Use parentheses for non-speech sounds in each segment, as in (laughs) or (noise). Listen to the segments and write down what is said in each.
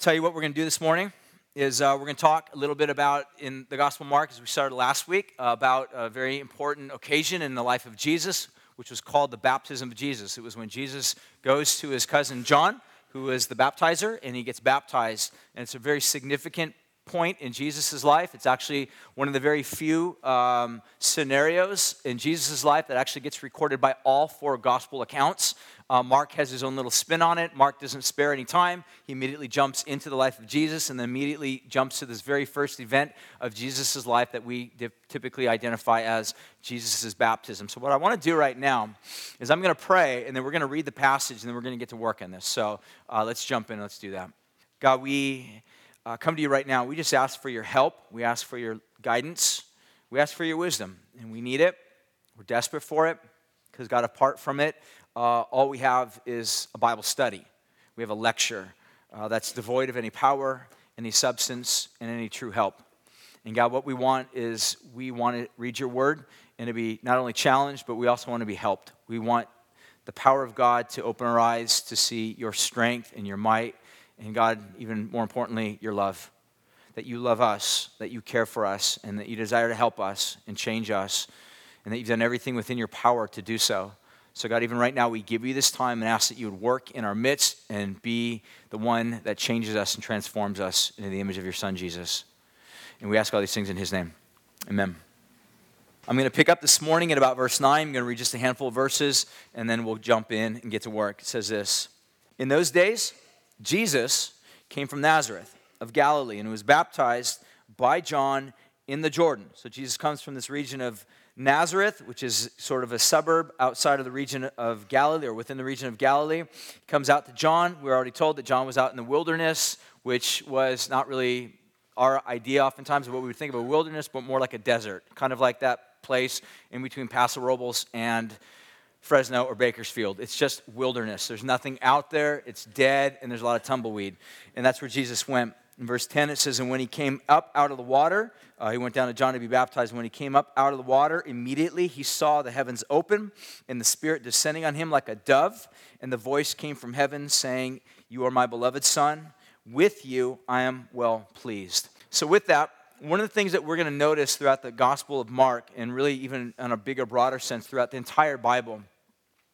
tell you what we're going to do this morning is uh, we're going to talk a little bit about in the gospel mark as we started last week uh, about a very important occasion in the life of jesus which was called the baptism of jesus. It was when jesus goes to his cousin john who is the baptizer and he gets baptized. And it's a very significant point in jesus' life it's actually one of the very few um, scenarios in jesus' life that actually gets recorded by all four gospel accounts uh, Mark has his own little spin on it. Mark doesn't spare any time. He immediately jumps into the life of Jesus and then immediately jumps to this very first event of Jesus' life that we typically identify as Jesus' baptism. So, what I want to do right now is I'm going to pray and then we're going to read the passage and then we're going to get to work on this. So, uh, let's jump in. Let's do that. God, we uh, come to you right now. We just ask for your help. We ask for your guidance. We ask for your wisdom, and we need it. We're desperate for it because, God, apart from it, uh, all we have is a Bible study. We have a lecture uh, that's devoid of any power, any substance, and any true help. And God, what we want is we want to read your word and to be not only challenged, but we also want to be helped. We want the power of God to open our eyes to see your strength and your might, and God, even more importantly, your love. That you love us, that you care for us, and that you desire to help us and change us, and that you've done everything within your power to do so. So, God, even right now, we give you this time and ask that you would work in our midst and be the one that changes us and transforms us into the image of your Son, Jesus. And we ask all these things in his name. Amen. I'm going to pick up this morning at about verse 9. I'm going to read just a handful of verses, and then we'll jump in and get to work. It says this In those days, Jesus came from Nazareth of Galilee and was baptized by John in the Jordan. So, Jesus comes from this region of Nazareth, which is sort of a suburb outside of the region of Galilee or within the region of Galilee. He comes out to John. We are already told that John was out in the wilderness, which was not really our idea oftentimes of what we would think of a wilderness, but more like a desert, kind of like that place in between Paso Robles and Fresno or Bakersfield. It's just wilderness. There's nothing out there, it's dead, and there's a lot of tumbleweed. And that's where Jesus went. In verse 10, it says, And when he came up out of the water, uh, he went down to John to be baptized. And when he came up out of the water, immediately he saw the heavens open and the Spirit descending on him like a dove. And the voice came from heaven saying, You are my beloved Son. With you I am well pleased. So, with that, one of the things that we're going to notice throughout the Gospel of Mark, and really even in a bigger, broader sense throughout the entire Bible,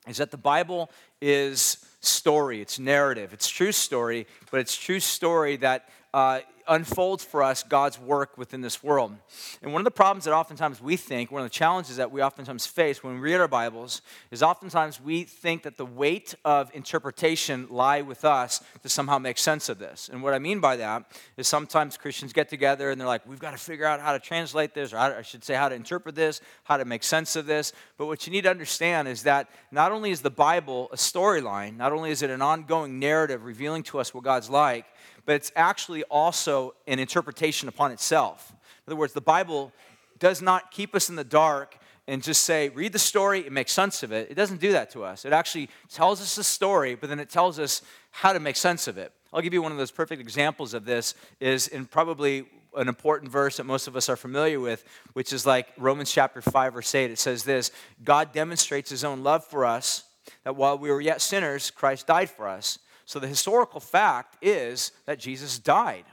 is that the Bible is story, it's narrative, it's true story, but it's true story that uh, unfolds for us God's work within this world. And one of the problems that oftentimes we think, one of the challenges that we oftentimes face when we read our Bibles, is oftentimes we think that the weight of interpretation lie with us to somehow make sense of this. And what I mean by that is sometimes Christians get together and they're like, we've got to figure out how to translate this, or I should say how to interpret this, how to make sense of this. But what you need to understand is that not only is the Bible a storyline, not only is it an ongoing narrative revealing to us what God's like, but it's actually also an interpretation upon itself. In other words, the Bible does not keep us in the dark and just say, read the story and make sense of it. It doesn't do that to us. It actually tells us the story, but then it tells us how to make sense of it. I'll give you one of those perfect examples of this is in probably an important verse that most of us are familiar with, which is like Romans chapter 5, verse 8. It says this God demonstrates his own love for us, that while we were yet sinners, Christ died for us. So the historical fact is that Jesus died.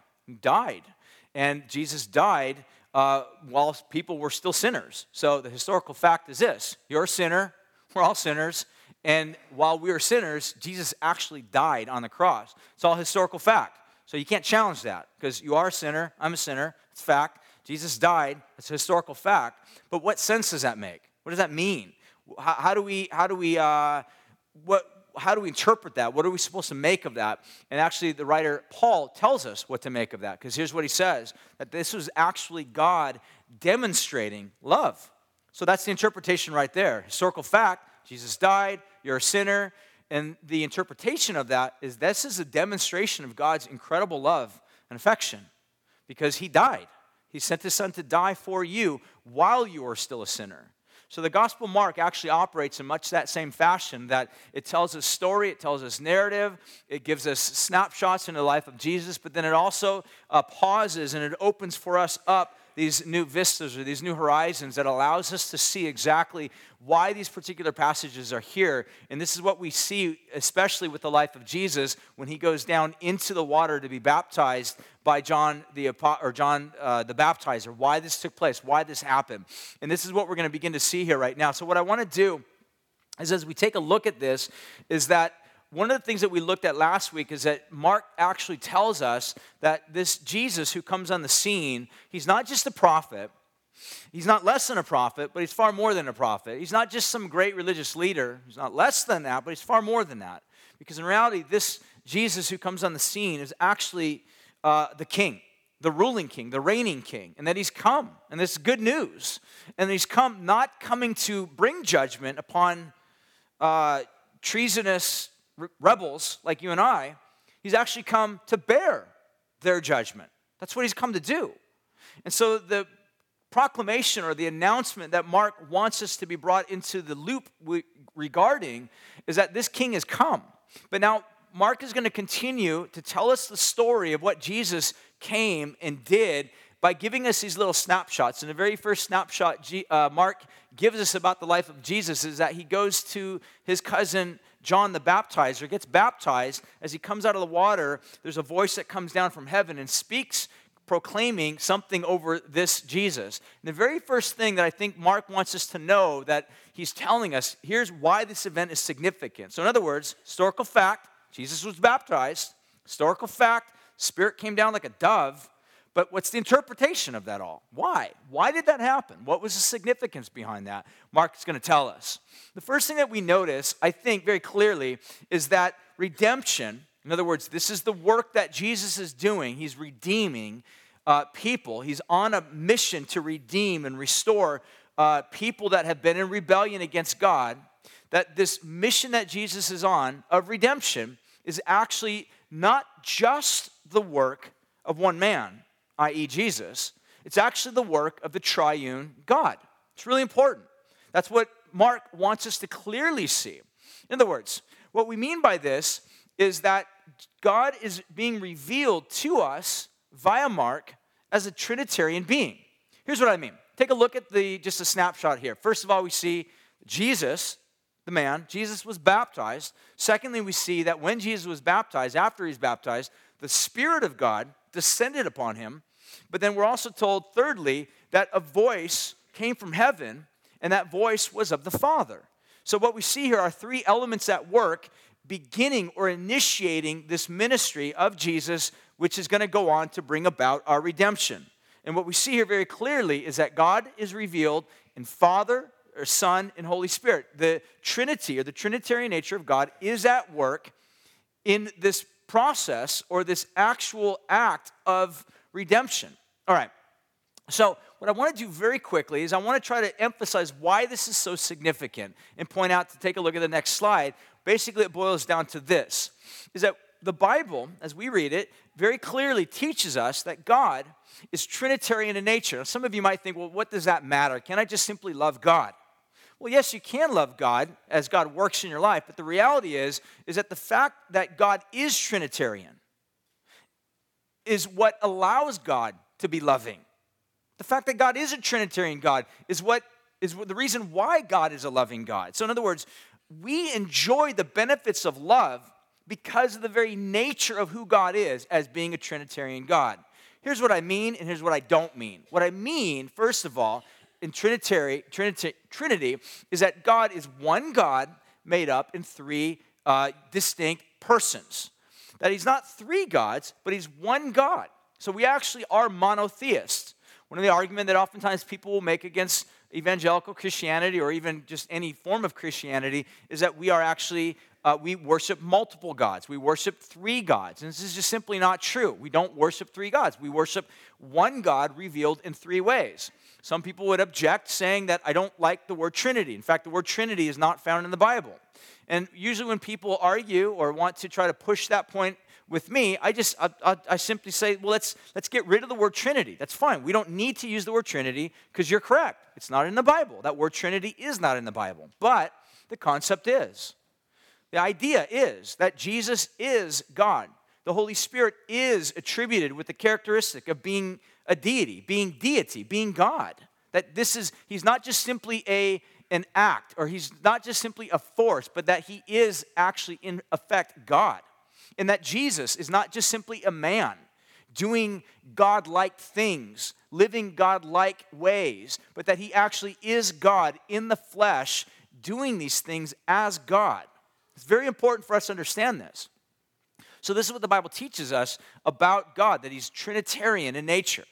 Died. And Jesus died uh, while people were still sinners. So the historical fact is this you're a sinner, we're all sinners, and while we were sinners, Jesus actually died on the cross. It's all historical fact. So you can't challenge that because you are a sinner, I'm a sinner, it's fact. Jesus died, it's a historical fact. But what sense does that make? What does that mean? How, how do we, how do we, uh, what, how do we interpret that? What are we supposed to make of that? And actually, the writer Paul tells us what to make of that, because here's what he says that this was actually God demonstrating love. So that's the interpretation right there. Historical fact Jesus died, you're a sinner. And the interpretation of that is this is a demonstration of God's incredible love and affection because he died. He sent his son to die for you while you were still a sinner. So the Gospel Mark actually operates in much that same fashion that it tells us story, it tells us narrative, it gives us snapshots into the life of Jesus, but then it also uh, pauses and it opens for us up these new vistas or these new horizons that allows us to see exactly why these particular passages are here. And this is what we see, especially with the life of Jesus, when he goes down into the water to be baptized by John the or John uh, the Baptizer. Why this took place, why this happened, and this is what we're going to begin to see here right now. So, what I want to do is, as we take a look at this, is that one of the things that we looked at last week is that Mark actually tells us that this Jesus who comes on the scene, he's not just a prophet, he's not less than a prophet, but he's far more than a prophet. He's not just some great religious leader, he's not less than that, but he's far more than that. Because in reality, this Jesus who comes on the scene is actually uh, the king, the ruling king, the reigning king, and that he's come, and this is good news. And he's come not coming to bring judgment upon uh, treasonous rebels like you and I, he's actually come to bear their judgment. That's what he's come to do. And so the proclamation or the announcement that Mark wants us to be brought into the loop regarding is that this king has come. But now Mark is going to continue to tell us the story of what Jesus came and did by giving us these little snapshots. And the very first snapshot uh, Mark gives us about the life of Jesus is that he goes to his cousin John the baptizer gets baptized. As he comes out of the water, there's a voice that comes down from heaven and speaks, proclaiming something over this Jesus. And the very first thing that I think Mark wants us to know that he's telling us here's why this event is significant. So, in other words, historical fact Jesus was baptized, historical fact, Spirit came down like a dove. But what's the interpretation of that all? Why? Why did that happen? What was the significance behind that? Mark is going to tell us. The first thing that we notice, I think, very clearly, is that redemption, in other words, this is the work that Jesus is doing. He's redeeming uh, people, he's on a mission to redeem and restore uh, people that have been in rebellion against God. That this mission that Jesus is on of redemption is actually not just the work of one man, i.e., Jesus, it's actually the work of the triune God. It's really important. That's what Mark wants us to clearly see. In other words, what we mean by this is that God is being revealed to us via Mark as a Trinitarian being. Here's what I mean. Take a look at the just a snapshot here. First of all, we see Jesus, the man. Jesus was baptized. Secondly, we see that when Jesus was baptized, after he's baptized, the Spirit of God descended upon him. But then we're also told, thirdly, that a voice came from heaven, and that voice was of the Father. So, what we see here are three elements at work beginning or initiating this ministry of Jesus, which is going to go on to bring about our redemption. And what we see here very clearly is that God is revealed in Father, or Son, and Holy Spirit. The Trinity or the Trinitarian nature of God is at work in this process or this actual act of redemption. All right. So, what I want to do very quickly is I want to try to emphasize why this is so significant and point out to take a look at the next slide. Basically, it boils down to this is that the Bible, as we read it, very clearly teaches us that God is Trinitarian in nature. Now, some of you might think, well, what does that matter? Can I just simply love God? Well, yes, you can love God as God works in your life, but the reality is is that the fact that God is trinitarian is what allows God to be loving. The fact that God is a trinitarian God is what is the reason why God is a loving God. So in other words, we enjoy the benefits of love because of the very nature of who God is as being a trinitarian God. Here's what I mean and here's what I don't mean. What I mean, first of all, in Trinitary, Trinity, Trinity is that God is one God made up in three uh, distinct persons. That he's not three gods, but he's one God. So we actually are monotheists. One of the arguments that oftentimes people will make against evangelical Christianity or even just any form of Christianity is that we are actually uh, we worship multiple gods. We worship three gods. And this is just simply not true. We don't worship three gods. We worship one God revealed in three ways. Some people would object, saying that I don't like the word Trinity. In fact, the word Trinity is not found in the Bible. And usually, when people argue or want to try to push that point with me, I just I, I, I, simply say, well, let's let's get rid of the word Trinity. That's fine. We don't need to use the word Trinity because you're correct. It's not in the Bible. That word Trinity is not in the Bible. But the concept is. The idea is that Jesus is God. The Holy Spirit is attributed with the characteristic of being a deity, being deity, being God. That this is, he's not just simply a, an act, or he's not just simply a force, but that he is actually, in effect, God. And that Jesus is not just simply a man doing God like things, living God like ways, but that he actually is God in the flesh, doing these things as God. It's very important for us to understand this. So, this is what the Bible teaches us about God that he's Trinitarian in nature.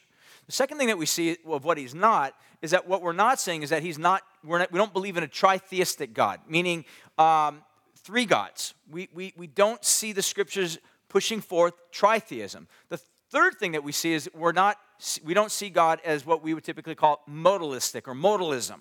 The second thing that we see of what he's not is that what we're not saying is that he's not, we're not we don't believe in a tritheistic God, meaning um, three gods. We, we, we don't see the scriptures pushing forth tritheism. The third thing that we see is we're not, we don't see God as what we would typically call modalistic or modalism.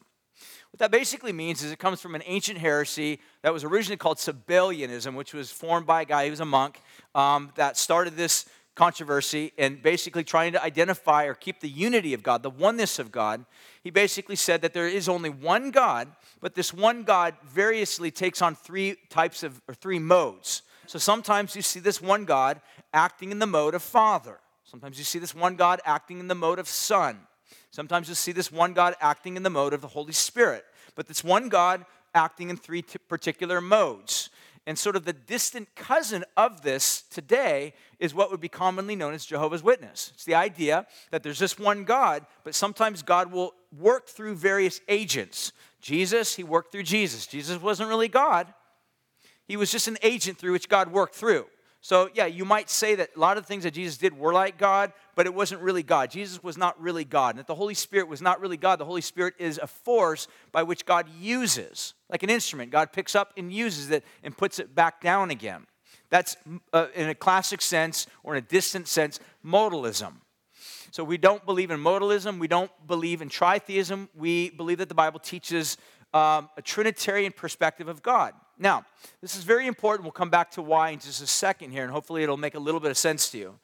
What that basically means is it comes from an ancient heresy that was originally called Sabellianism, which was formed by a guy, who was a monk, um, that started this controversy and basically trying to identify or keep the unity of God, the oneness of God. He basically said that there is only one God, but this one God variously takes on three types of, or three modes. So sometimes you see this one God acting in the mode of Father. Sometimes you see this one God acting in the mode of Son. Sometimes you see this one God acting in the mode of the Holy Spirit. But this one God acting in three particular modes. And sort of the distant cousin of this today is what would be commonly known as Jehovah's Witness. It's the idea that there's this one God, but sometimes God will work through various agents. Jesus, he worked through Jesus. Jesus wasn't really God, he was just an agent through which God worked through. So, yeah, you might say that a lot of the things that Jesus did were like God, but it wasn't really God. Jesus was not really God. And that the Holy Spirit was not really God. The Holy Spirit is a force by which God uses, like an instrument. God picks up and uses it and puts it back down again. That's, uh, in a classic sense or in a distant sense, modalism. So, we don't believe in modalism. We don't believe in tritheism. We believe that the Bible teaches um, a Trinitarian perspective of God. Now, this is very important. We'll come back to why in just a second here, and hopefully it'll make a little bit of sense to you.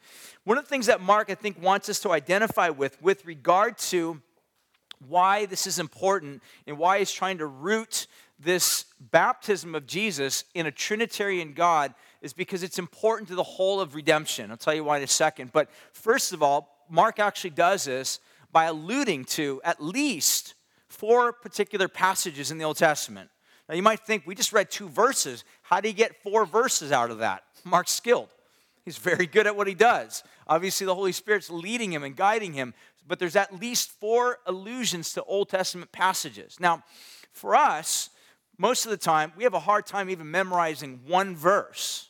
One of the things that Mark, I think, wants us to identify with, with regard to why this is important and why he's trying to root this baptism of Jesus in a Trinitarian God, is because it's important to the whole of redemption. I'll tell you why in a second. But first of all, Mark actually does this by alluding to at least four particular passages in the Old Testament. Now you might think we just read two verses. How do you get four verses out of that? (laughs) Mark's skilled. He's very good at what he does. Obviously, the Holy Spirit's leading him and guiding him, but there's at least four allusions to Old Testament passages. Now, for us, most of the time, we have a hard time even memorizing one verse,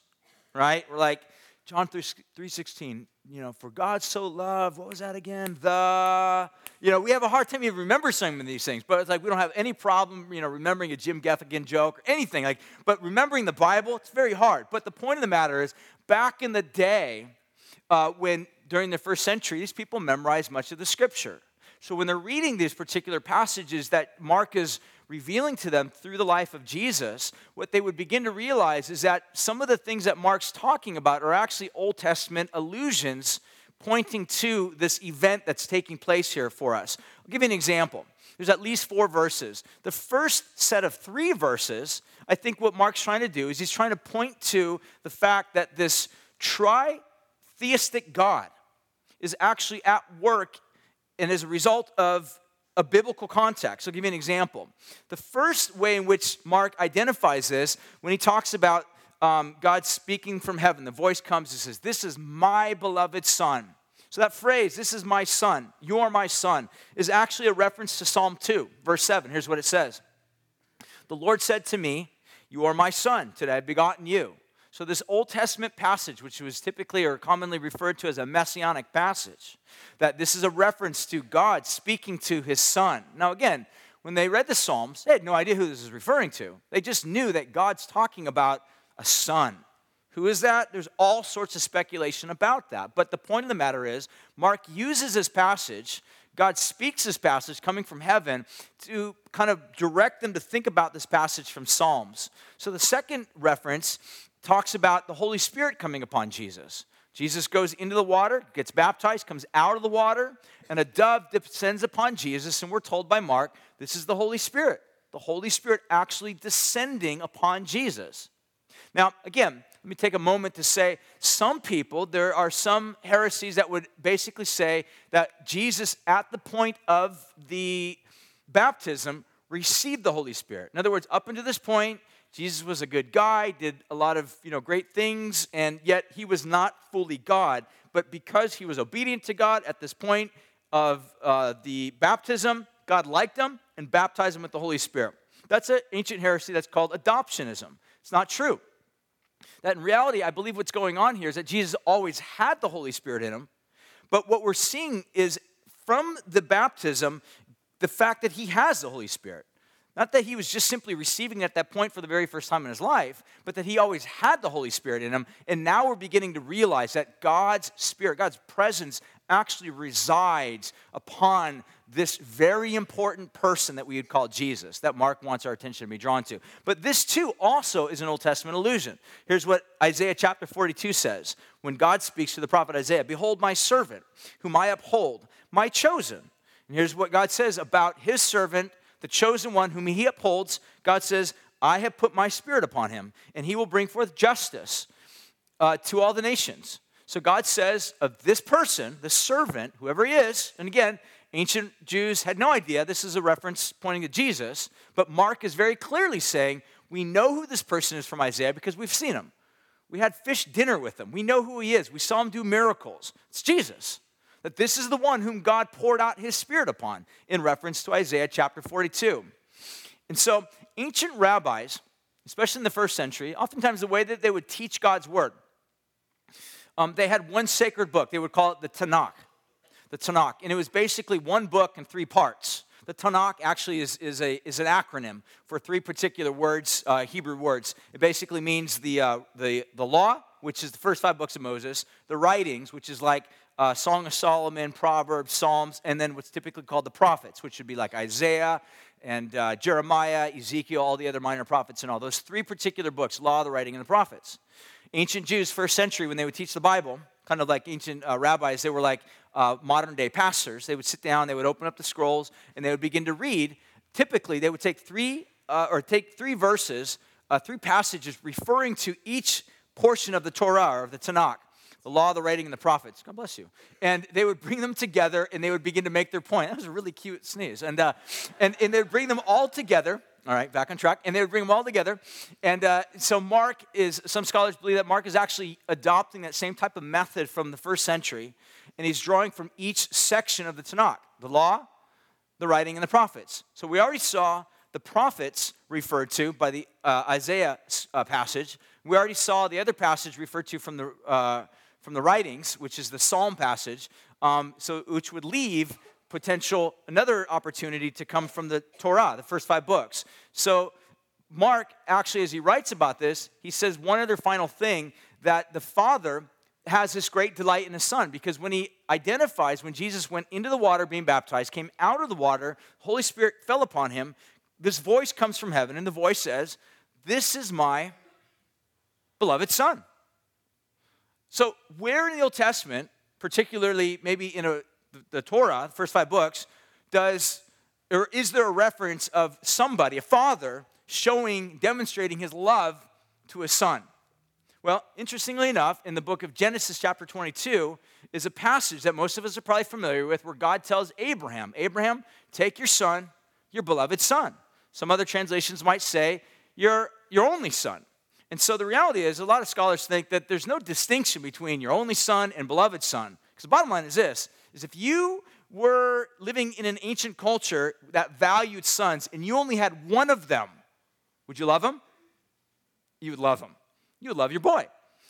right? We're like, John 3.16, you know, for God so loved, what was that again? The, you know, we have a hard time even remembering some of these things, but it's like we don't have any problem, you know, remembering a Jim Gaffigan joke or anything. Like, but remembering the Bible, it's very hard. But the point of the matter is, back in the day, uh, when during the first century, these people memorized much of the scripture. So when they're reading these particular passages that Mark is revealing to them through the life of Jesus, what they would begin to realize is that some of the things that Mark's talking about are actually Old Testament allusions pointing to this event that's taking place here for us. I'll give you an example. There's at least four verses. The first set of three verses, I think what Mark's trying to do is he's trying to point to the fact that this tritheistic God is actually at work and as a result of a biblical context. I'll give you an example. The first way in which Mark identifies this, when he talks about um, God speaking from heaven, the voice comes and says, This is my beloved Son. So that phrase, this is my son, you are my son, is actually a reference to Psalm 2, verse 7. Here's what it says The Lord said to me, You are my son, today I've begotten you. So, this Old Testament passage, which was typically or commonly referred to as a messianic passage, that this is a reference to God speaking to his son. Now, again, when they read the Psalms, they had no idea who this is referring to. They just knew that God's talking about a son. Who is that? There's all sorts of speculation about that. But the point of the matter is, Mark uses this passage, God speaks this passage coming from heaven to kind of direct them to think about this passage from Psalms. So the second reference talks about the Holy Spirit coming upon Jesus. Jesus goes into the water, gets baptized, comes out of the water, and a dove descends upon Jesus. And we're told by Mark, this is the Holy Spirit. The Holy Spirit actually descending upon Jesus. Now, again, let me take a moment to say some people, there are some heresies that would basically say that Jesus, at the point of the baptism, received the Holy Spirit. In other words, up until this point, Jesus was a good guy, did a lot of you know, great things, and yet he was not fully God. But because he was obedient to God at this point of uh, the baptism, God liked him and baptized him with the Holy Spirit. That's an ancient heresy that's called adoptionism. It's not true. That in reality, I believe what's going on here is that Jesus always had the Holy Spirit in him. But what we're seeing is from the baptism, the fact that he has the Holy Spirit. Not that he was just simply receiving it at that point for the very first time in his life, but that he always had the Holy Spirit in him. And now we're beginning to realize that God's Spirit, God's presence, actually resides upon this very important person that we would call Jesus, that Mark wants our attention to be drawn to. But this too also is an Old Testament allusion. Here's what Isaiah chapter 42 says when God speaks to the prophet Isaiah Behold, my servant, whom I uphold, my chosen. And here's what God says about his servant, the chosen one whom he upholds. God says, I have put my spirit upon him, and he will bring forth justice uh, to all the nations. So God says of this person, the servant, whoever he is, and again, ancient Jews had no idea this is a reference pointing to Jesus, but Mark is very clearly saying, we know who this person is from Isaiah because we've seen him. We had fish dinner with him. We know who he is. We saw him do miracles. It's Jesus. That this is the one whom God poured out his spirit upon in reference to Isaiah chapter 42. And so, ancient rabbis, especially in the first century, oftentimes the way that they would teach God's word um, they had one sacred book. They would call it the Tanakh. The Tanakh. And it was basically one book in three parts. The Tanakh actually is, is, a, is an acronym for three particular words, uh, Hebrew words. It basically means the, uh, the, the law, which is the first five books of Moses, the writings, which is like uh, Song of Solomon, Proverbs, Psalms, and then what's typically called the prophets, which would be like Isaiah and uh, Jeremiah, Ezekiel, all the other minor prophets, and all those three particular books law, the writing, and the prophets. Ancient Jews, first century, when they would teach the Bible, kind of like ancient uh, rabbis, they were like uh, modern day pastors. They would sit down, they would open up the scrolls, and they would begin to read. Typically, they would take three uh, or take three verses, uh, three passages referring to each portion of the Torah or of the Tanakh the law, the writing, and the prophets. God bless you. And they would bring them together and they would begin to make their point. That was a really cute sneeze. And, uh, and, and they would bring them all together all right, back on track. And they would bring them all together. And uh, so Mark is, some scholars believe that Mark is actually adopting that same type of method from the first century. And he's drawing from each section of the Tanakh the law, the writing, and the prophets. So we already saw the prophets referred to by the uh, Isaiah uh, passage. We already saw the other passage referred to from the, uh, from the writings, which is the Psalm passage, um, so, which would leave potential, another opportunity to come from the Torah, the first five books. So, Mark, actually, as he writes about this, he says one other final thing that the Father has this great delight in the Son because when he identifies, when Jesus went into the water being baptized, came out of the water, Holy Spirit fell upon him, this voice comes from heaven, and the voice says, This is my beloved Son. So, where in the Old Testament, particularly maybe in a the Torah, the first five books, does or is there a reference of somebody, a father, showing, demonstrating his love to his son? Well, interestingly enough, in the book of Genesis, chapter 22, is a passage that most of us are probably familiar with where God tells Abraham, Abraham, take your son, your beloved son. Some other translations might say, your, your only son. And so the reality is, a lot of scholars think that there's no distinction between your only son and beloved son. Because the bottom line is this is if you were living in an ancient culture that valued sons and you only had one of them, would you love him? You would love him. You would love your boy.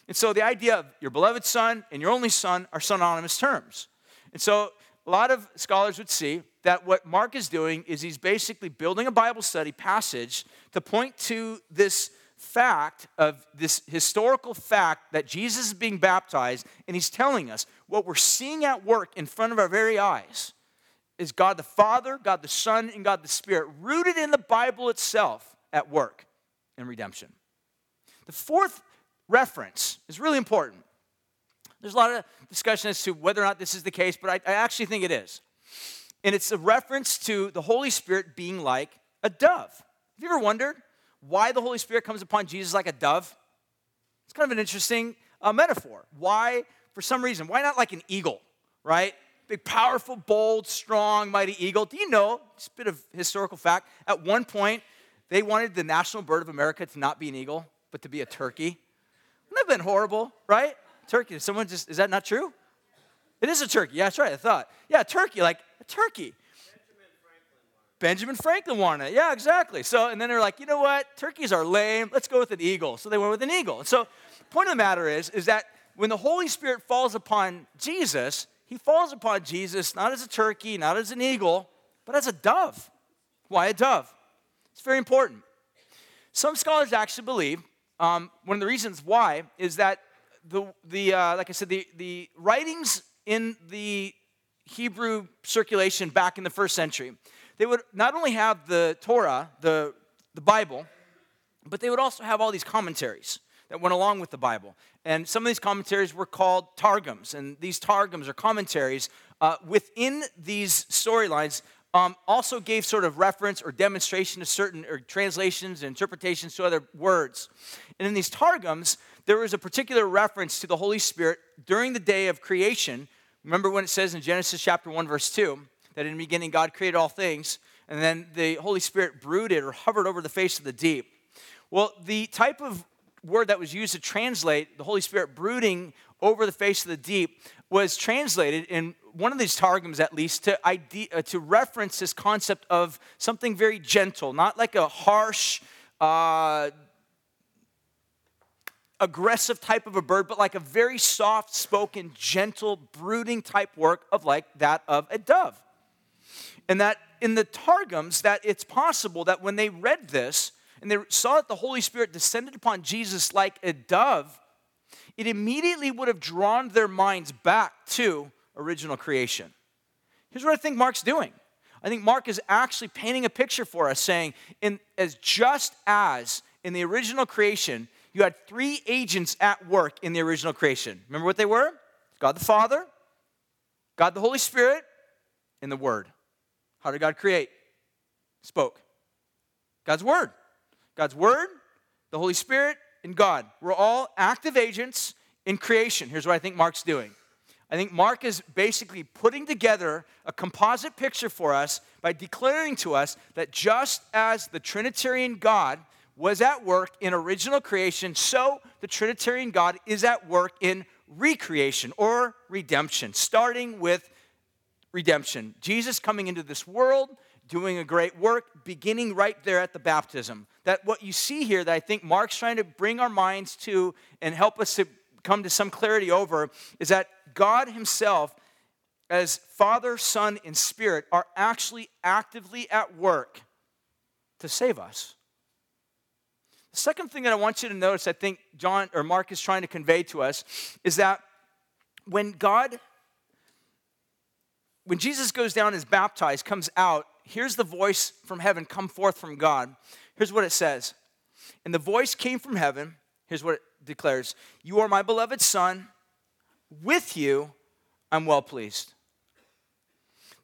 And so the idea of your beloved son and your only son are synonymous terms. And so a lot of scholars would see that what Mark is doing is he's basically building a Bible study passage to point to this fact of this historical fact that Jesus is being baptized, and he's telling us what we're seeing at work in front of our very eyes is God the Father, God the Son, and God the Spirit, rooted in the Bible itself at work in redemption. The fourth reference is really important. There's a lot of discussion as to whether or not this is the case, but I, I actually think it is. And it's a reference to the Holy Spirit being like a dove. Have you ever wondered why the Holy Spirit comes upon Jesus like a dove? It's kind of an interesting uh, metaphor. Why, for some reason, why not like an eagle, right? Big, powerful, bold, strong, mighty eagle. Do you know, just a bit of historical fact, at one point, they wanted the national bird of America to not be an eagle, but to be a turkey. Wouldn't that have been horrible, right? Turkey. Someone just, is that not true? It is a turkey. Yeah, that's right. I thought. Yeah, turkey, like a turkey. Benjamin Franklin wanted it. Yeah, exactly. So, and then they're like, you know what? Turkeys are lame. Let's go with an eagle. So they went with an eagle. So, point of the matter is, is that when the Holy Spirit falls upon Jesus, he falls upon Jesus not as a turkey, not as an eagle, but as a dove. Why a dove? It's very important. Some scholars actually believe um, one of the reasons why is that the, the uh, like I said, the, the writings in the Hebrew circulation back in the first century, they would not only have the Torah, the, the Bible, but they would also have all these commentaries that went along with the Bible. And some of these commentaries were called Targums. And these Targums or commentaries uh, within these storylines um, also gave sort of reference or demonstration to certain or translations and interpretations to other words. And in these Targums, there was a particular reference to the Holy Spirit during the day of creation. Remember when it says in Genesis chapter 1, verse 2, that in the beginning God created all things, and then the Holy Spirit brooded or hovered over the face of the deep. Well, the type of word that was used to translate the Holy Spirit brooding over the face of the deep was translated in one of these targums at least to, idea, uh, to reference this concept of something very gentle not like a harsh uh, aggressive type of a bird but like a very soft spoken gentle brooding type work of like that of a dove and that in the targums that it's possible that when they read this and they saw that the Holy Spirit descended upon Jesus like a dove, it immediately would have drawn their minds back to original creation. Here's what I think Mark's doing. I think Mark is actually painting a picture for us, saying, in, as just as in the original creation, you had three agents at work in the original creation. Remember what they were? God the Father, God the Holy Spirit, and the Word. How did God create? Spoke. God's Word. God's Word, the Holy Spirit, and God. We're all active agents in creation. Here's what I think Mark's doing. I think Mark is basically putting together a composite picture for us by declaring to us that just as the Trinitarian God was at work in original creation, so the Trinitarian God is at work in recreation or redemption, starting with redemption. Jesus coming into this world, doing a great work, beginning right there at the baptism. That what you see here that I think Mark's trying to bring our minds to and help us to come to some clarity over is that God Himself, as Father, Son, and Spirit, are actually actively at work to save us. The second thing that I want you to notice, I think John or Mark is trying to convey to us, is that when God, when Jesus goes down and is baptized, comes out, here's the voice from heaven come forth from God. Here's what it says. And the voice came from heaven. Here's what it declares You are my beloved Son. With you, I'm well pleased.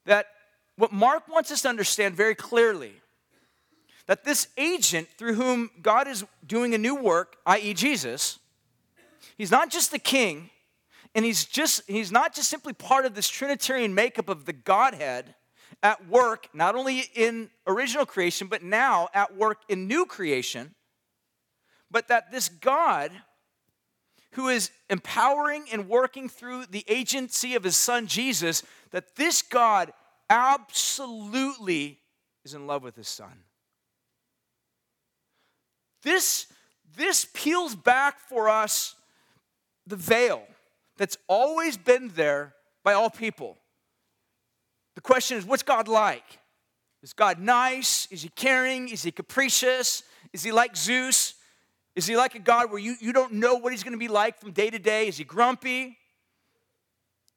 That what Mark wants us to understand very clearly that this agent through whom God is doing a new work, i.e., Jesus, he's not just the king, and he's just he's not just simply part of this Trinitarian makeup of the Godhead at work, not only in original creation, but now at work in new creation, but that this God who is empowering and working through the agency of his son Jesus, that this God absolutely is in love with his son. This, this peels back for us the veil that's always been there by all people. The question is, what's God like? Is God nice? Is he caring? Is he capricious? Is he like Zeus? Is he like a God where you, you don't know what he's going to be like from day to day? Is he grumpy?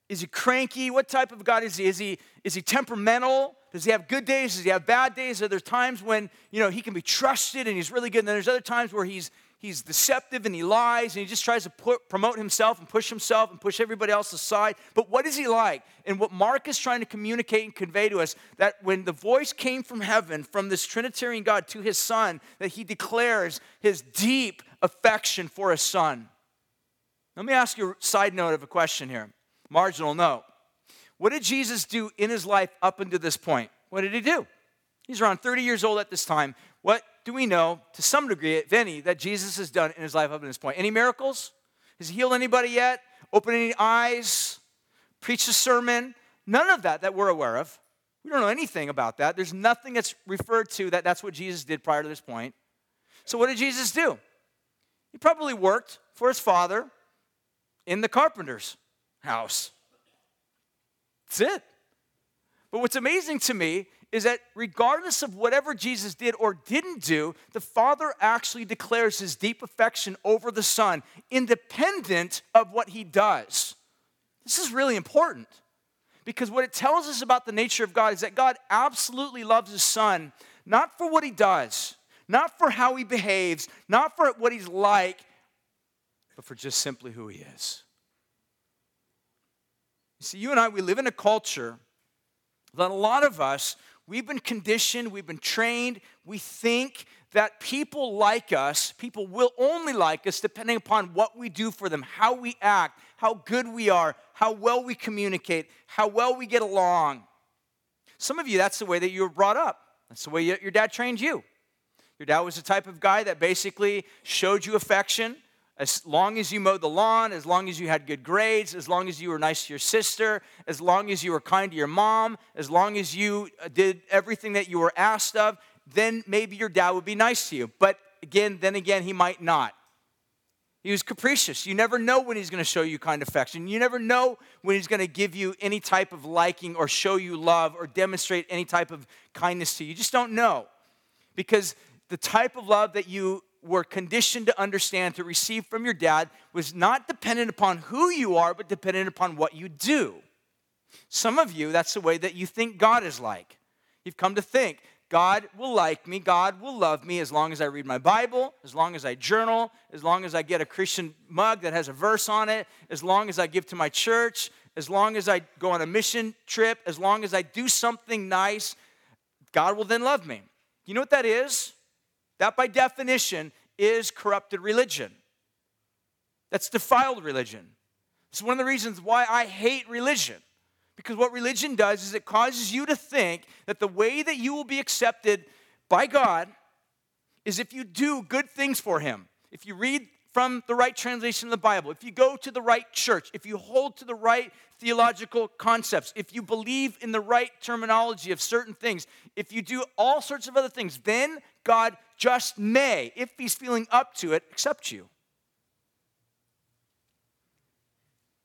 Is he cranky? What type of God is he? Is he, is he temperamental? Does he have good days? Does he have bad days? Are there times when, you know, he can be trusted and he's really good? And then there's other times where he's, he's deceptive and he lies and he just tries to put, promote himself and push himself and push everybody else aside. But what is he like? And what Mark is trying to communicate and convey to us that when the voice came from heaven, from this Trinitarian God to his son, that he declares his deep affection for his son. Let me ask you a side note of a question here. Marginal note. What did Jesus do in his life up until this point? What did he do? He's around 30 years old at this time. What do we know, to some degree, if any, that Jesus has done in his life up to this point? Any miracles? Has he healed anybody yet? Opened any eyes? Preached a sermon? None of that that we're aware of. We don't know anything about that. There's nothing that's referred to that that's what Jesus did prior to this point. So, what did Jesus do? He probably worked for his father in the carpenter's house. That's it. But what's amazing to me is that regardless of whatever Jesus did or didn't do, the Father actually declares his deep affection over the Son, independent of what he does. This is really important because what it tells us about the nature of God is that God absolutely loves his Son, not for what he does, not for how he behaves, not for what he's like, but for just simply who he is. You see, you and I, we live in a culture that a lot of us, we've been conditioned, we've been trained, we think that people like us, people will only like us depending upon what we do for them, how we act, how good we are, how well we communicate, how well we get along. Some of you, that's the way that you were brought up. That's the way your dad trained you. Your dad was the type of guy that basically showed you affection, as long as you mowed the lawn, as long as you had good grades, as long as you were nice to your sister, as long as you were kind to your mom, as long as you uh, did everything that you were asked of, then maybe your dad would be nice to you. But again, then again, he might not. He was capricious. You never know when he's going to show you kind affection. You never know when he's going to give you any type of liking or show you love or demonstrate any type of kindness to you. You just don't know. Because the type of love that you were conditioned to understand to receive from your dad was not dependent upon who you are, but dependent upon what you do. Some of you, that's the way that you think God is like. You've come to think God will like me, God will love me as long as I read my Bible, as long as I journal, as long as I get a Christian mug that has a verse on it, as long as I give to my church, as long as I go on a mission trip, as long as I do something nice, God will then love me. You know what that is? That, by definition, is corrupted religion. That's defiled religion. It's one of the reasons why I hate religion. Because what religion does is it causes you to think that the way that you will be accepted by God is if you do good things for Him. If you read from the right translation of the Bible, if you go to the right church, if you hold to the right theological concepts, if you believe in the right terminology of certain things, if you do all sorts of other things, then God just may, if He's feeling up to it, accept you.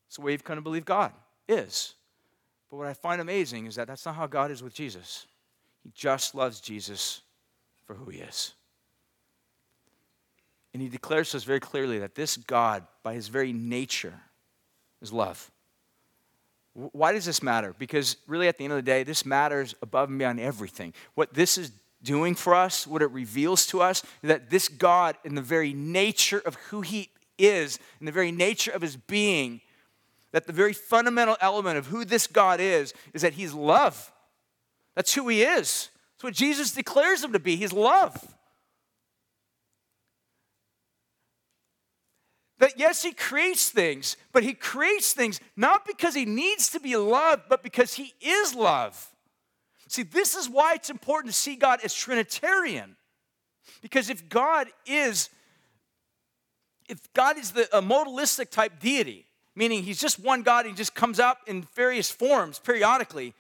It's the way you've come to believe God is. But what I find amazing is that that's not how God is with Jesus. He just loves Jesus for who He is. And He declares to us very clearly that this God, by His very nature, is love. Why does this matter? Because really, at the end of the day, this matters above and beyond everything. What this is doing for us, what it reveals to us, that this God, in the very nature of who He is, in the very nature of His being, that the very fundamental element of who this God is, is that He's love. That's who He is. That's what Jesus declares Him to be. He's love. That yes, He creates things, but He creates things not because He needs to be loved, but because He is love. See, this is why it's important to see God as Trinitarian. Because if God is, if God is the a modalistic type deity, meaning he's just one God, and he just comes up in various forms periodically,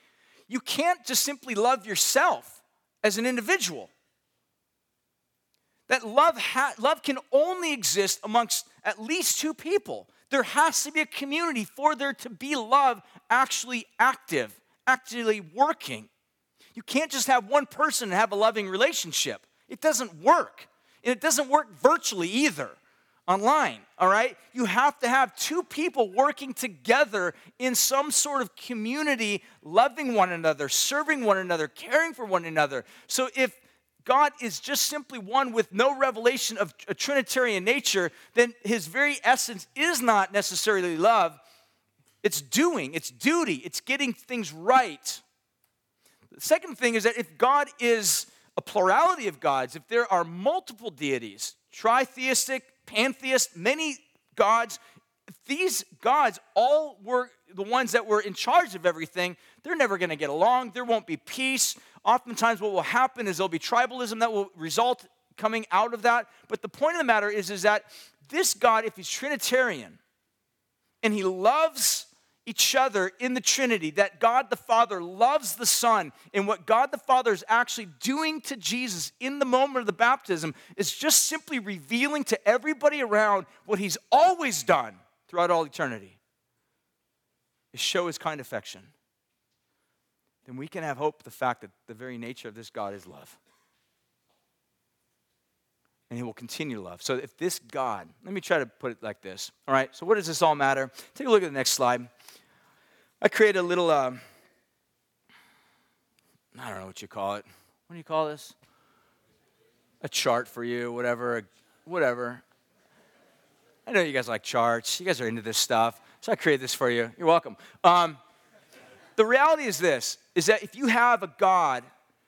you can't just simply love yourself as an individual. That love, ha- love can only exist amongst at least two people. There has to be a community for there to be love actually active, actually working. You can't just have one person and have a loving relationship. It doesn't work. And it doesn't work virtually either online, all right? You have to have two people working together in some sort of community, loving one another, serving one another, caring for one another. So if God is just simply one with no revelation of a Trinitarian nature, then his very essence is not necessarily love. It's doing, it's duty, it's getting things right. The second thing is that if God is a plurality of gods, if there are multiple deities, tritheistic, pantheist, many gods, these gods all were the ones that were in charge of everything, they're never going to get along. There won't be peace. Oftentimes, what will happen is there'll be tribalism that will result coming out of that. But the point of the matter is, is that this God, if he's Trinitarian and he loves each other in the Trinity, that God the Father loves the Son, and what God the Father is actually doing to Jesus in the moment of the baptism is just simply revealing to everybody around what he's always done throughout all eternity is show his kind affection. Then we can have hope the fact that the very nature of this God is love. And he will continue to love. So if this God, let me try to put it like this. All right, so what does this all matter? Take a look at the next slide. I created a little, uh, I don't know what you call it. What do you call this? A chart for you, whatever, whatever. I know you guys like charts. You guys are into this stuff. So I created this for you. You're welcome. Um, the reality is this, is that if you have a God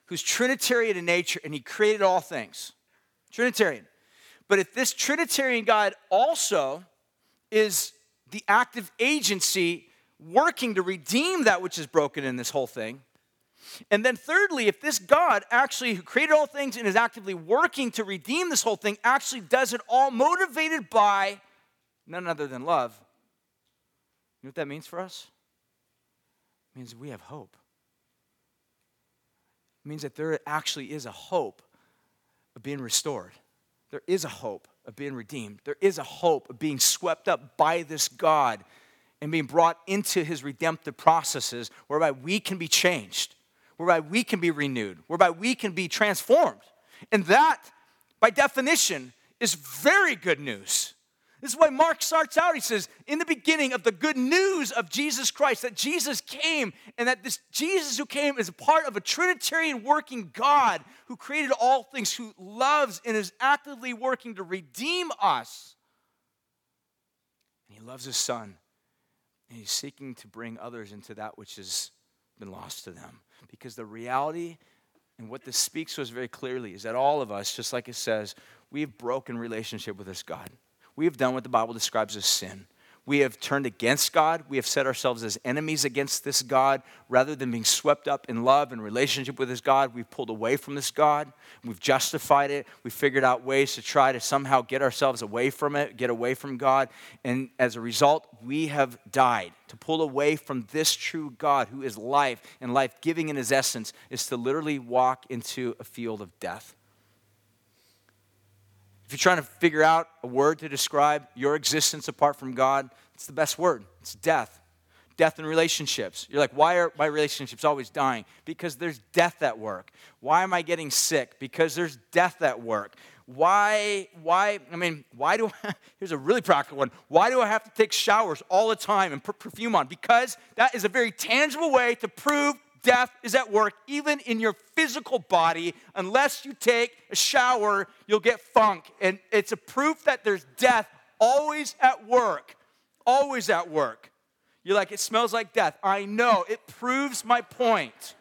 who's Trinitarian in nature and he created all things, Trinitarian. But if this Trinitarian God also is the active agency working to redeem that which is broken in this whole thing. And then, thirdly, if this God actually, who created all things and is actively working to redeem this whole thing, actually does it all motivated by none other than love, you know what that means for us? Means we have hope. It means that there actually is a hope of being restored. There is a hope of being redeemed. There is a hope of being swept up by this God and being brought into his redemptive processes whereby we can be changed, whereby we can be renewed, whereby we can be transformed. And that, by definition, is very good news. This is why Mark starts out. He says, in the beginning of the good news of Jesus Christ, that Jesus came, and that this Jesus who came is a part of a Trinitarian working God who created all things, who loves and is actively working to redeem us. And he loves his son. And he's seeking to bring others into that which has been lost to them. Because the reality and what this speaks to us very clearly is that all of us, just like it says, we have broken relationship with this God. We have done what the Bible describes as sin. We have turned against God. We have set ourselves as enemies against this God. Rather than being swept up in love and relationship with this God, we've pulled away from this God. We've justified it. We've figured out ways to try to somehow get ourselves away from it, get away from God. And as a result, we have died. To pull away from this true God who is life and life giving in his essence is to literally walk into a field of death. If you're trying to figure out a word to describe your existence apart from God, it's the best word. It's death. Death in relationships. You're like, why are my relationships always dying? Because there's death at work. Why am I getting sick? Because there's death at work. Why, why, I mean, why do I, (laughs) here's a really practical one. Why do I have to take showers all the time and put perfume on? Because that is a very tangible way to prove death is at work, even in your physical body. Unless you take a shower, you'll get funk. And it's a proof that there's death always at work. Always at work. You're like, it smells like death. I know. It proves my point.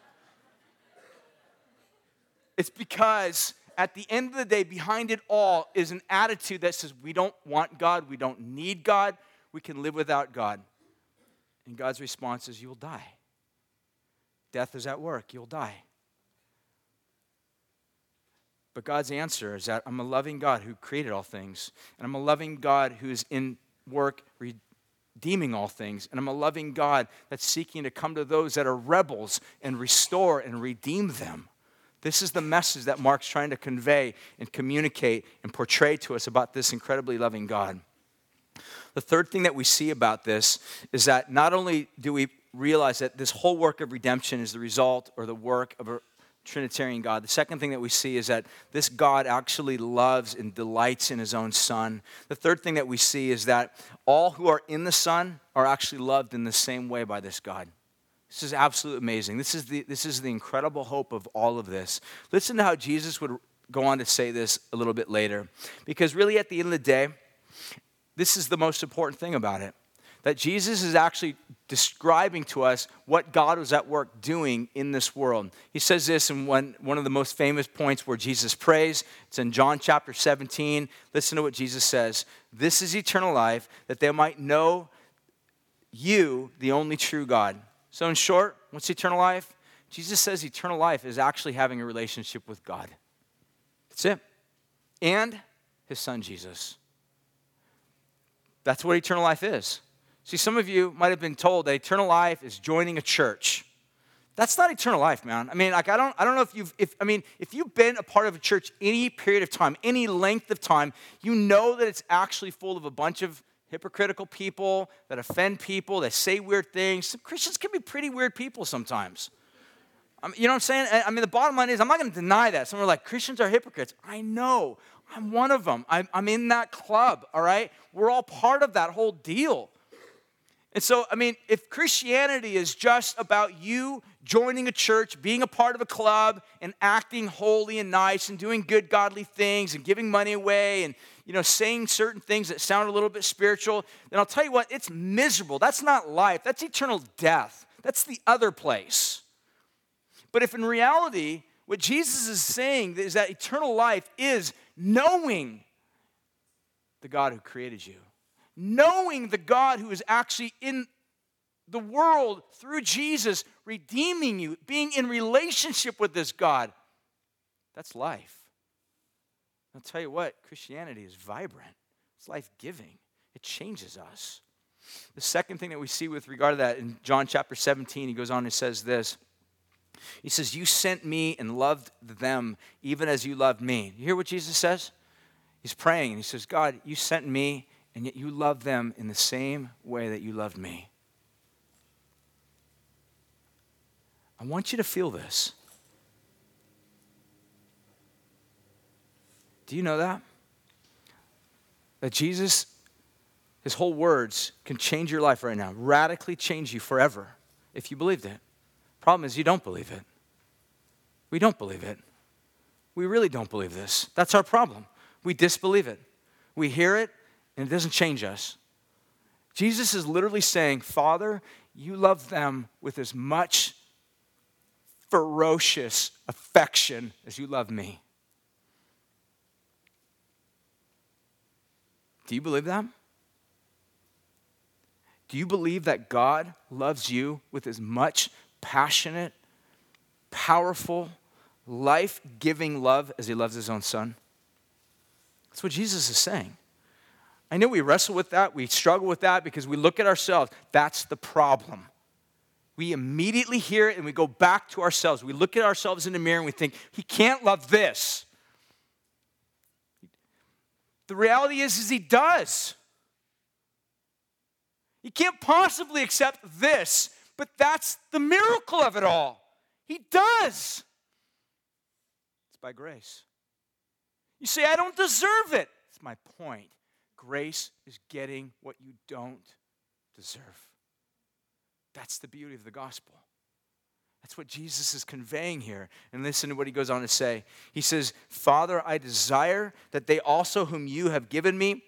It's because at the end of the day, behind it all is an attitude that says we don't want God, we don't need God, we can live without God. And God's response is, You will die. Death is at work, you'll die. But God's answer is that I'm a loving God who created all things, and I'm a loving God who is in work redeeming all things, and I'm a loving God that's seeking to come to those that are rebels and restore and redeem them. This is the message that Mark's trying to convey and communicate and portray to us about this incredibly loving God. The third thing that we see about this is that not only do we realize that this whole work of redemption is the result or the work of a Trinitarian God. The second thing that we see is that this God actually loves and delights in his own Son. The third thing that we see is that all who are in the Son are actually loved in the same way by this God. This is absolutely amazing. This is the, this is the incredible hope of all of this. Listen to how Jesus would go on to say this a little bit later. Because really, at the end of the day, this is the most important thing about it that Jesus is actually describing to us what God was at work doing in this world. He says this in one, one of the most famous points where Jesus prays. It's in John chapter 17. Listen to what Jesus says This is eternal life, that they might know you, the only true God. So, in short, what's eternal life? Jesus says eternal life is actually having a relationship with God. That's it. And his son Jesus. That's what eternal life is. See, some of you might have been told that eternal life is joining a church. That's not eternal life, man. I mean, like I don't I don't know if you've if I mean, if you've been a part of a church any period of time, any length of time, you know that it's actually full of a bunch of hypocritical people that offend people, that say weird things. Some Christians can be pretty weird people sometimes. I mean, you know what I'm saying? I mean, the bottom line is, I'm not going to deny that. Some are like, Christians are hypocrites. I know. I'm one of them. I'm, I'm in that club, all right? We're all part of that whole deal. And so, I mean, if Christianity is just about you joining a church, being a part of a club, and acting holy and nice, and doing good, godly things, and giving money away, and you know, saying certain things that sound a little bit spiritual, then I'll tell you what, it's miserable. That's not life. That's eternal death. That's the other place. But if in reality, what Jesus is saying is that eternal life is knowing the God who created you knowing the God who is actually in the world through Jesus, redeeming you, being in relationship with this God. That's life. I'll tell you what, Christianity is vibrant, it's life giving, it changes us. The second thing that we see with regard to that in John chapter 17, he goes on and says this. He says, You sent me and loved them even as you loved me. You hear what Jesus says? He's praying and he says, God, you sent me and yet you love them in the same way that you loved me. I want you to feel this. Do you know that? That Jesus, his whole words can change your life right now, radically change you forever if you believed it. Problem is, you don't believe it. We don't believe it. We really don't believe this. That's our problem. We disbelieve it. We hear it, and it doesn't change us. Jesus is literally saying, Father, you love them with as much ferocious affection as you love me. Do you believe that? Do you believe that God loves you with as much passionate, powerful, life giving love as he loves his own son? That's what Jesus is saying. I know we wrestle with that, we struggle with that because we look at ourselves. That's the problem. We immediately hear it and we go back to ourselves. We look at ourselves in the mirror and we think, He can't love this. The reality is, is He does. He can't possibly accept this, but that's the miracle of it all. He does. It's by grace. You say, I don't deserve it. That's my point. Grace is getting what you don't deserve. That's the beauty of the gospel. That's what Jesus is conveying here. And listen to what he goes on to say. He says, Father, I desire that they also, whom you have given me,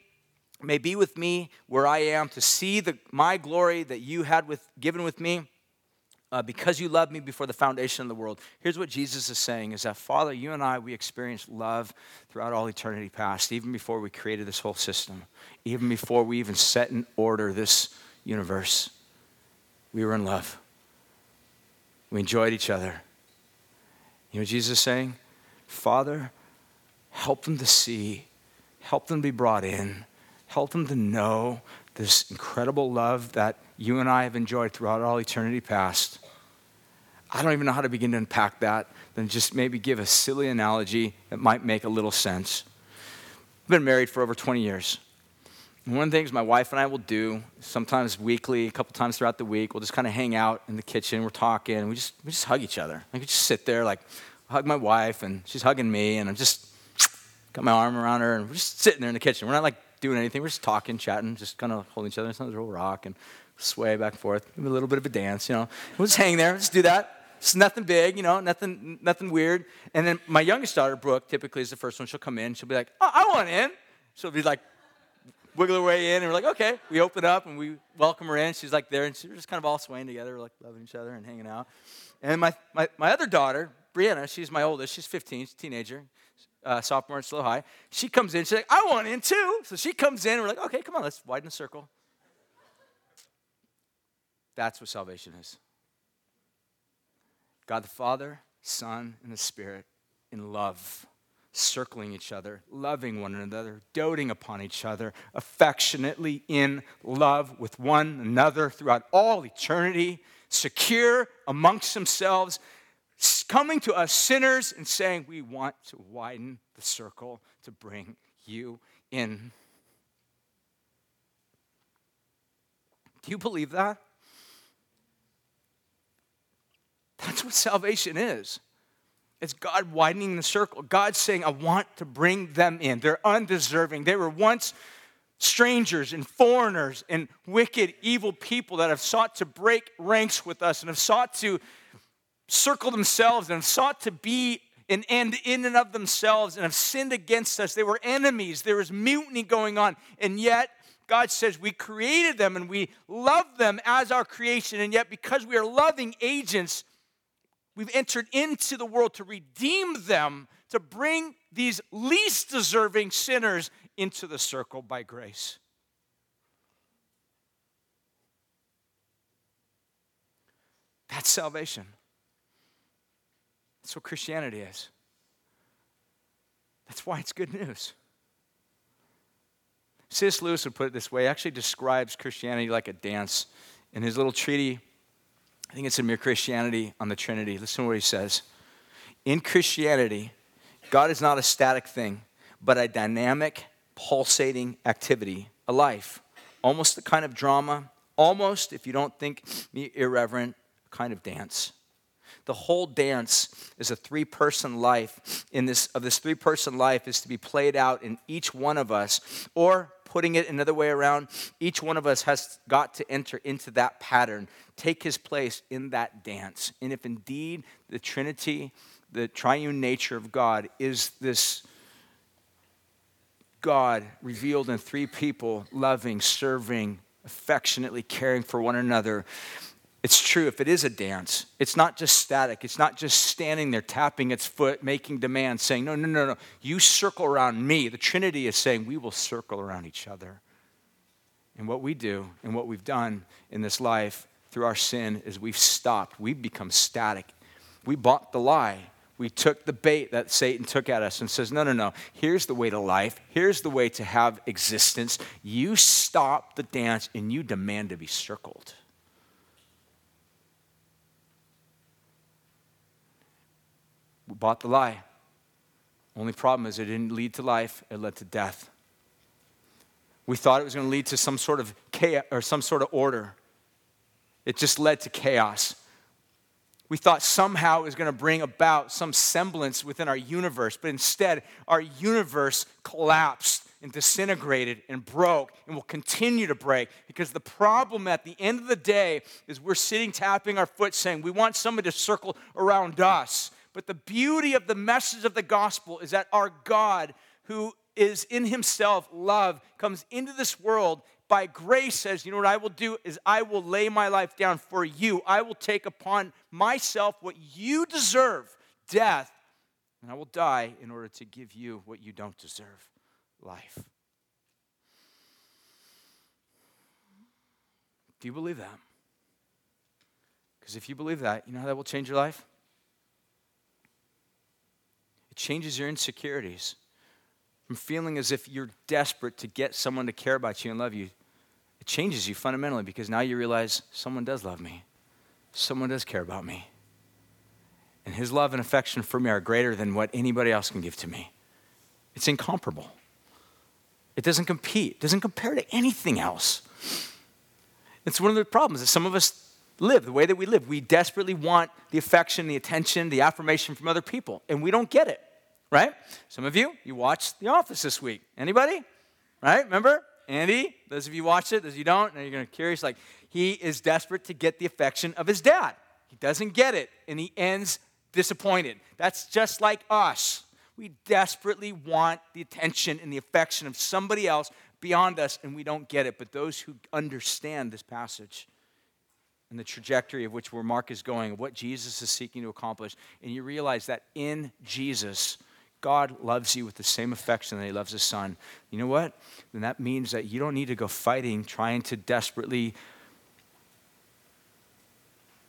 may be with me where I am to see the, my glory that you had with, given with me uh, because you loved me before the foundation of the world. Here's what Jesus is saying is that, Father, you and I, we experienced love throughout all eternity past, even before we created this whole system, even before we even set in order this universe. We were in love. We enjoyed each other. You know what Jesus is saying? Father, help them to see, help them to be brought in, help them to know this incredible love that you and I have enjoyed throughout all eternity past. I don't even know how to begin to unpack that, then just maybe give a silly analogy that might make a little sense. I've been married for over 20 years. And one of the things my wife and I will do, sometimes weekly, a couple times throughout the week, we'll just kind of hang out in the kitchen, we're talking, and we just, we just hug each other. Like we just sit there, like, hug my wife, and she's hugging me, and I'm just got my arm around her, and we're just sitting there in the kitchen. We're not like doing anything, we're just talking, chatting, just kind of holding each other. Sometimes we'll rock and sway back and forth, a little bit of a dance, you know. We'll just hang there, just do that. It's nothing big, you know, nothing, nothing weird. And then my youngest daughter, Brooke, typically is the first one. She'll come in. She'll be like, "Oh, I want in." She'll be like, wiggle her way in, and we're like, okay. We open up and we welcome her in. She's like there, and we're just kind of all swaying together, like loving each other and hanging out. And my, my, my other daughter, Brianna, she's my oldest. She's 15, she's a teenager, uh, sophomore at SLO High. She comes in, she's like, I want in too. So she comes in, and we're like, okay, come on, let's widen the circle. That's what salvation is. God the Father, Son, and the Spirit in love, circling each other, loving one another, doting upon each other, affectionately in love with one another throughout all eternity, secure amongst themselves, coming to us sinners and saying, We want to widen the circle to bring you in. Do you believe that? That's what salvation is. It's God widening the circle. God saying, I want to bring them in. They're undeserving. They were once strangers and foreigners and wicked, evil people that have sought to break ranks with us and have sought to circle themselves and have sought to be an end in and of themselves and have sinned against us. They were enemies. There was mutiny going on. And yet, God says we created them and we love them as our creation. And yet, because we are loving agents, we've entered into the world to redeem them, to bring these least deserving sinners into the circle by grace. That's salvation. That's what Christianity is. That's why it's good news. C.S. Lewis would put it this way, he actually describes Christianity like a dance. In his little treaty, I think it's in Mere Christianity on the Trinity. Listen to what he says. In Christianity, God is not a static thing, but a dynamic, pulsating activity, a life, almost the kind of drama, almost, if you don't think me irreverent, a kind of dance. The whole dance is a three-person life. In this of this three-person life is to be played out in each one of us, or putting it another way around, each one of us has got to enter into that pattern, take his place in that dance. And if indeed the Trinity, the triune nature of God, is this God revealed in three people, loving, serving, affectionately caring for one another. It's true, if it is a dance, it's not just static. It's not just standing there tapping its foot, making demands, saying, No, no, no, no. You circle around me. The Trinity is saying, We will circle around each other. And what we do and what we've done in this life through our sin is we've stopped. We've become static. We bought the lie we took the bait that Satan took at us and says, No, no, no. Here's the way to life. Here's the way to have existence. You stop the dance and you demand to be circled. We bought the lie. Only problem is it didn't lead to life, it led to death. We thought it was going to lead to some sort of chaos or some sort of order. It just led to chaos. We thought somehow it was going to bring about some semblance within our universe, but instead, our universe collapsed and disintegrated and broke and will continue to break because the problem at the end of the day is we're sitting tapping our foot saying we want somebody to circle around us. But the beauty of the message of the gospel is that our God, who is in himself love, comes into this world by grace says, You know what I will do is I will lay my life down for you. I will take upon myself what you deserve death, and I will die in order to give you what you don't deserve life. Do you believe that? Because if you believe that, you know how that will change your life? It changes your insecurities from feeling as if you're desperate to get someone to care about you and love you, it changes you fundamentally because now you realize someone does love me, someone does care about me. And his love and affection for me are greater than what anybody else can give to me. It's incomparable. It doesn't compete, it doesn't compare to anything else. It's one of the problems that some of us live, the way that we live. We desperately want the affection, the attention, the affirmation from other people, and we don't get it right? Some of you, you watched The Office this week. Anybody? Right? Remember? Andy, those of you watched it, those of you don't, and you're to curious, like, he is desperate to get the affection of his dad. He doesn't get it, and he ends disappointed. That's just like us. We desperately want the attention and the affection of somebody else beyond us and we don't get it. But those who understand this passage and the trajectory of which where Mark is going, what Jesus is seeking to accomplish, and you realize that in Jesus, God loves you with the same affection that He loves His Son. You know what? Then that means that you don't need to go fighting, trying to desperately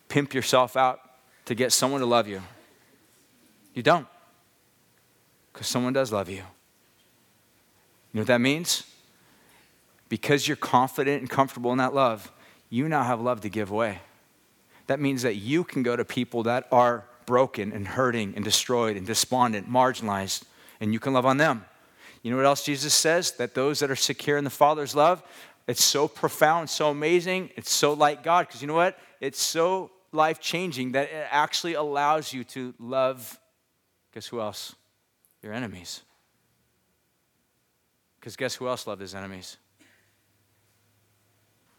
pimp yourself out to get someone to love you. You don't. Because someone does love you. You know what that means? Because you're confident and comfortable in that love, you now have love to give away. That means that you can go to people that are broken and hurting and destroyed and despondent, marginalized, and you can love on them. You know what else Jesus says? That those that are secure in the Father's love, it's so profound, so amazing, it's so like God. Because you know what? It's so life changing that it actually allows you to love, guess who else? Your enemies. Because guess who else loved his enemies?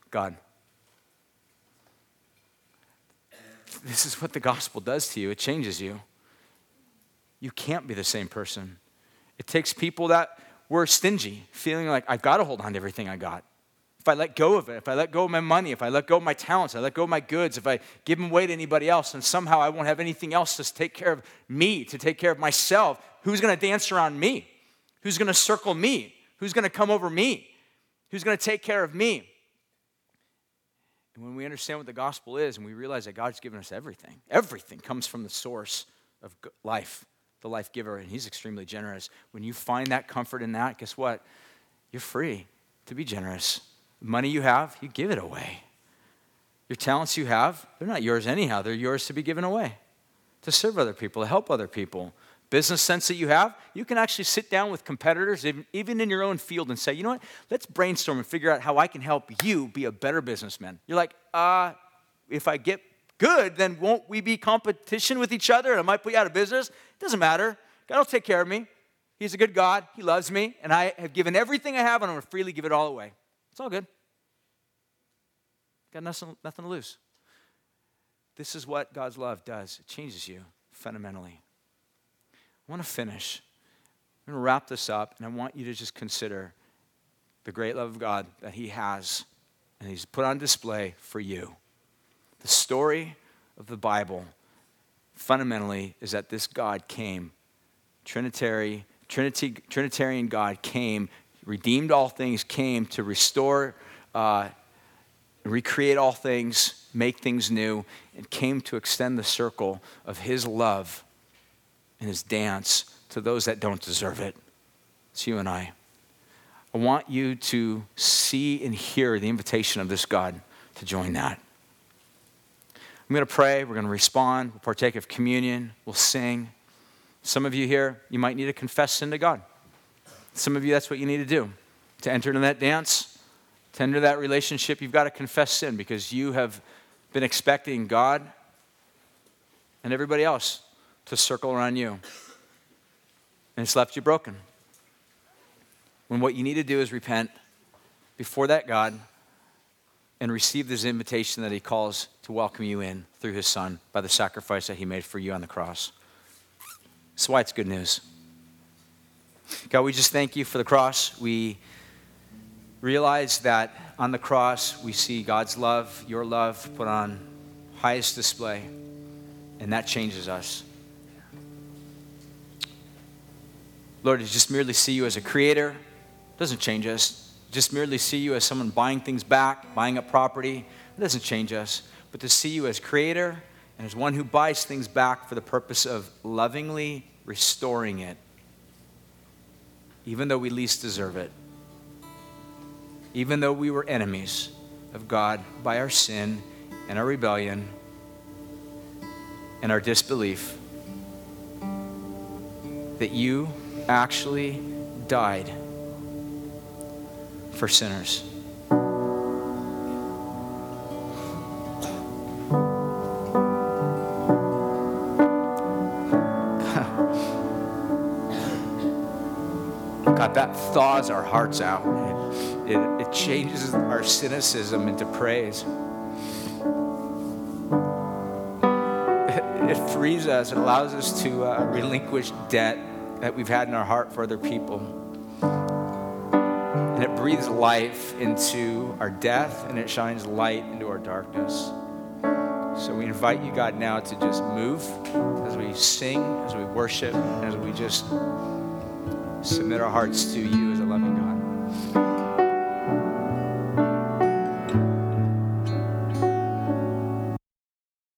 God. This is what the gospel does to you it changes you. You can't be the same person. It takes people that were stingy, feeling like, I've got to hold on to everything I got. If I let go of it, if I let go of my money, if I let go of my talents, I let go of my goods, if I give them away to anybody else, and somehow I won't have anything else to take care of me, to take care of myself, who's going to dance around me? Who's going to circle me? Who's going to come over me? Who's going to take care of me? And when we understand what the gospel is and we realize that God's given us everything, everything comes from the source of life, the life giver, and He's extremely generous. When you find that comfort in that, guess what? You're free to be generous. The money you have, you give it away. Your talents you have, they're not yours anyhow, they're yours to be given away, to serve other people, to help other people business sense that you have, you can actually sit down with competitors, even in your own field, and say, you know what, let's brainstorm and figure out how I can help you be a better businessman. You're like, uh, if I get good, then won't we be competition with each other and I might put you out of business? It doesn't matter. God will take care of me. He's a good God. He loves me. And I have given everything I have and I'm going to freely give it all away. It's all good. Got nothing, nothing to lose. This is what God's love does it changes you fundamentally. I want to finish. I'm going to wrap this up, and I want you to just consider the great love of God that He has, and He's put on display for you. The story of the Bible fundamentally is that this God came, Trinitary, Trinity, Trinitarian God came, redeemed all things, came to restore, uh, recreate all things, make things new, and came to extend the circle of His love and his dance to those that don't deserve it. It's you and I. I want you to see and hear the invitation of this God to join that. I'm going to pray. We're going to respond. We'll partake of communion. We'll sing. Some of you here, you might need to confess sin to God. Some of you, that's what you need to do. To enter into that dance, to enter that relationship, you've got to confess sin because you have been expecting God and everybody else to circle around you. And it's left you broken. When what you need to do is repent before that God and receive this invitation that He calls to welcome you in through His Son by the sacrifice that He made for you on the cross. That's why it's good news. God, we just thank you for the cross. We realize that on the cross we see God's love, your love, put on highest display, and that changes us. Lord, to just merely see you as a creator doesn't change us. Just merely see you as someone buying things back, buying up property, it doesn't change us. But to see you as creator and as one who buys things back for the purpose of lovingly restoring it, even though we least deserve it, even though we were enemies of God by our sin and our rebellion and our disbelief, that you actually died for sinners. God, that thaws our hearts out. It, it, changes our cynicism into praise. It, it frees us. It allows us to uh, relinquish debt that we've had in our heart for other people. And it breathes life into our death and it shines light into our darkness. So we invite you, God, now to just move as we sing, as we worship, as we just submit our hearts to you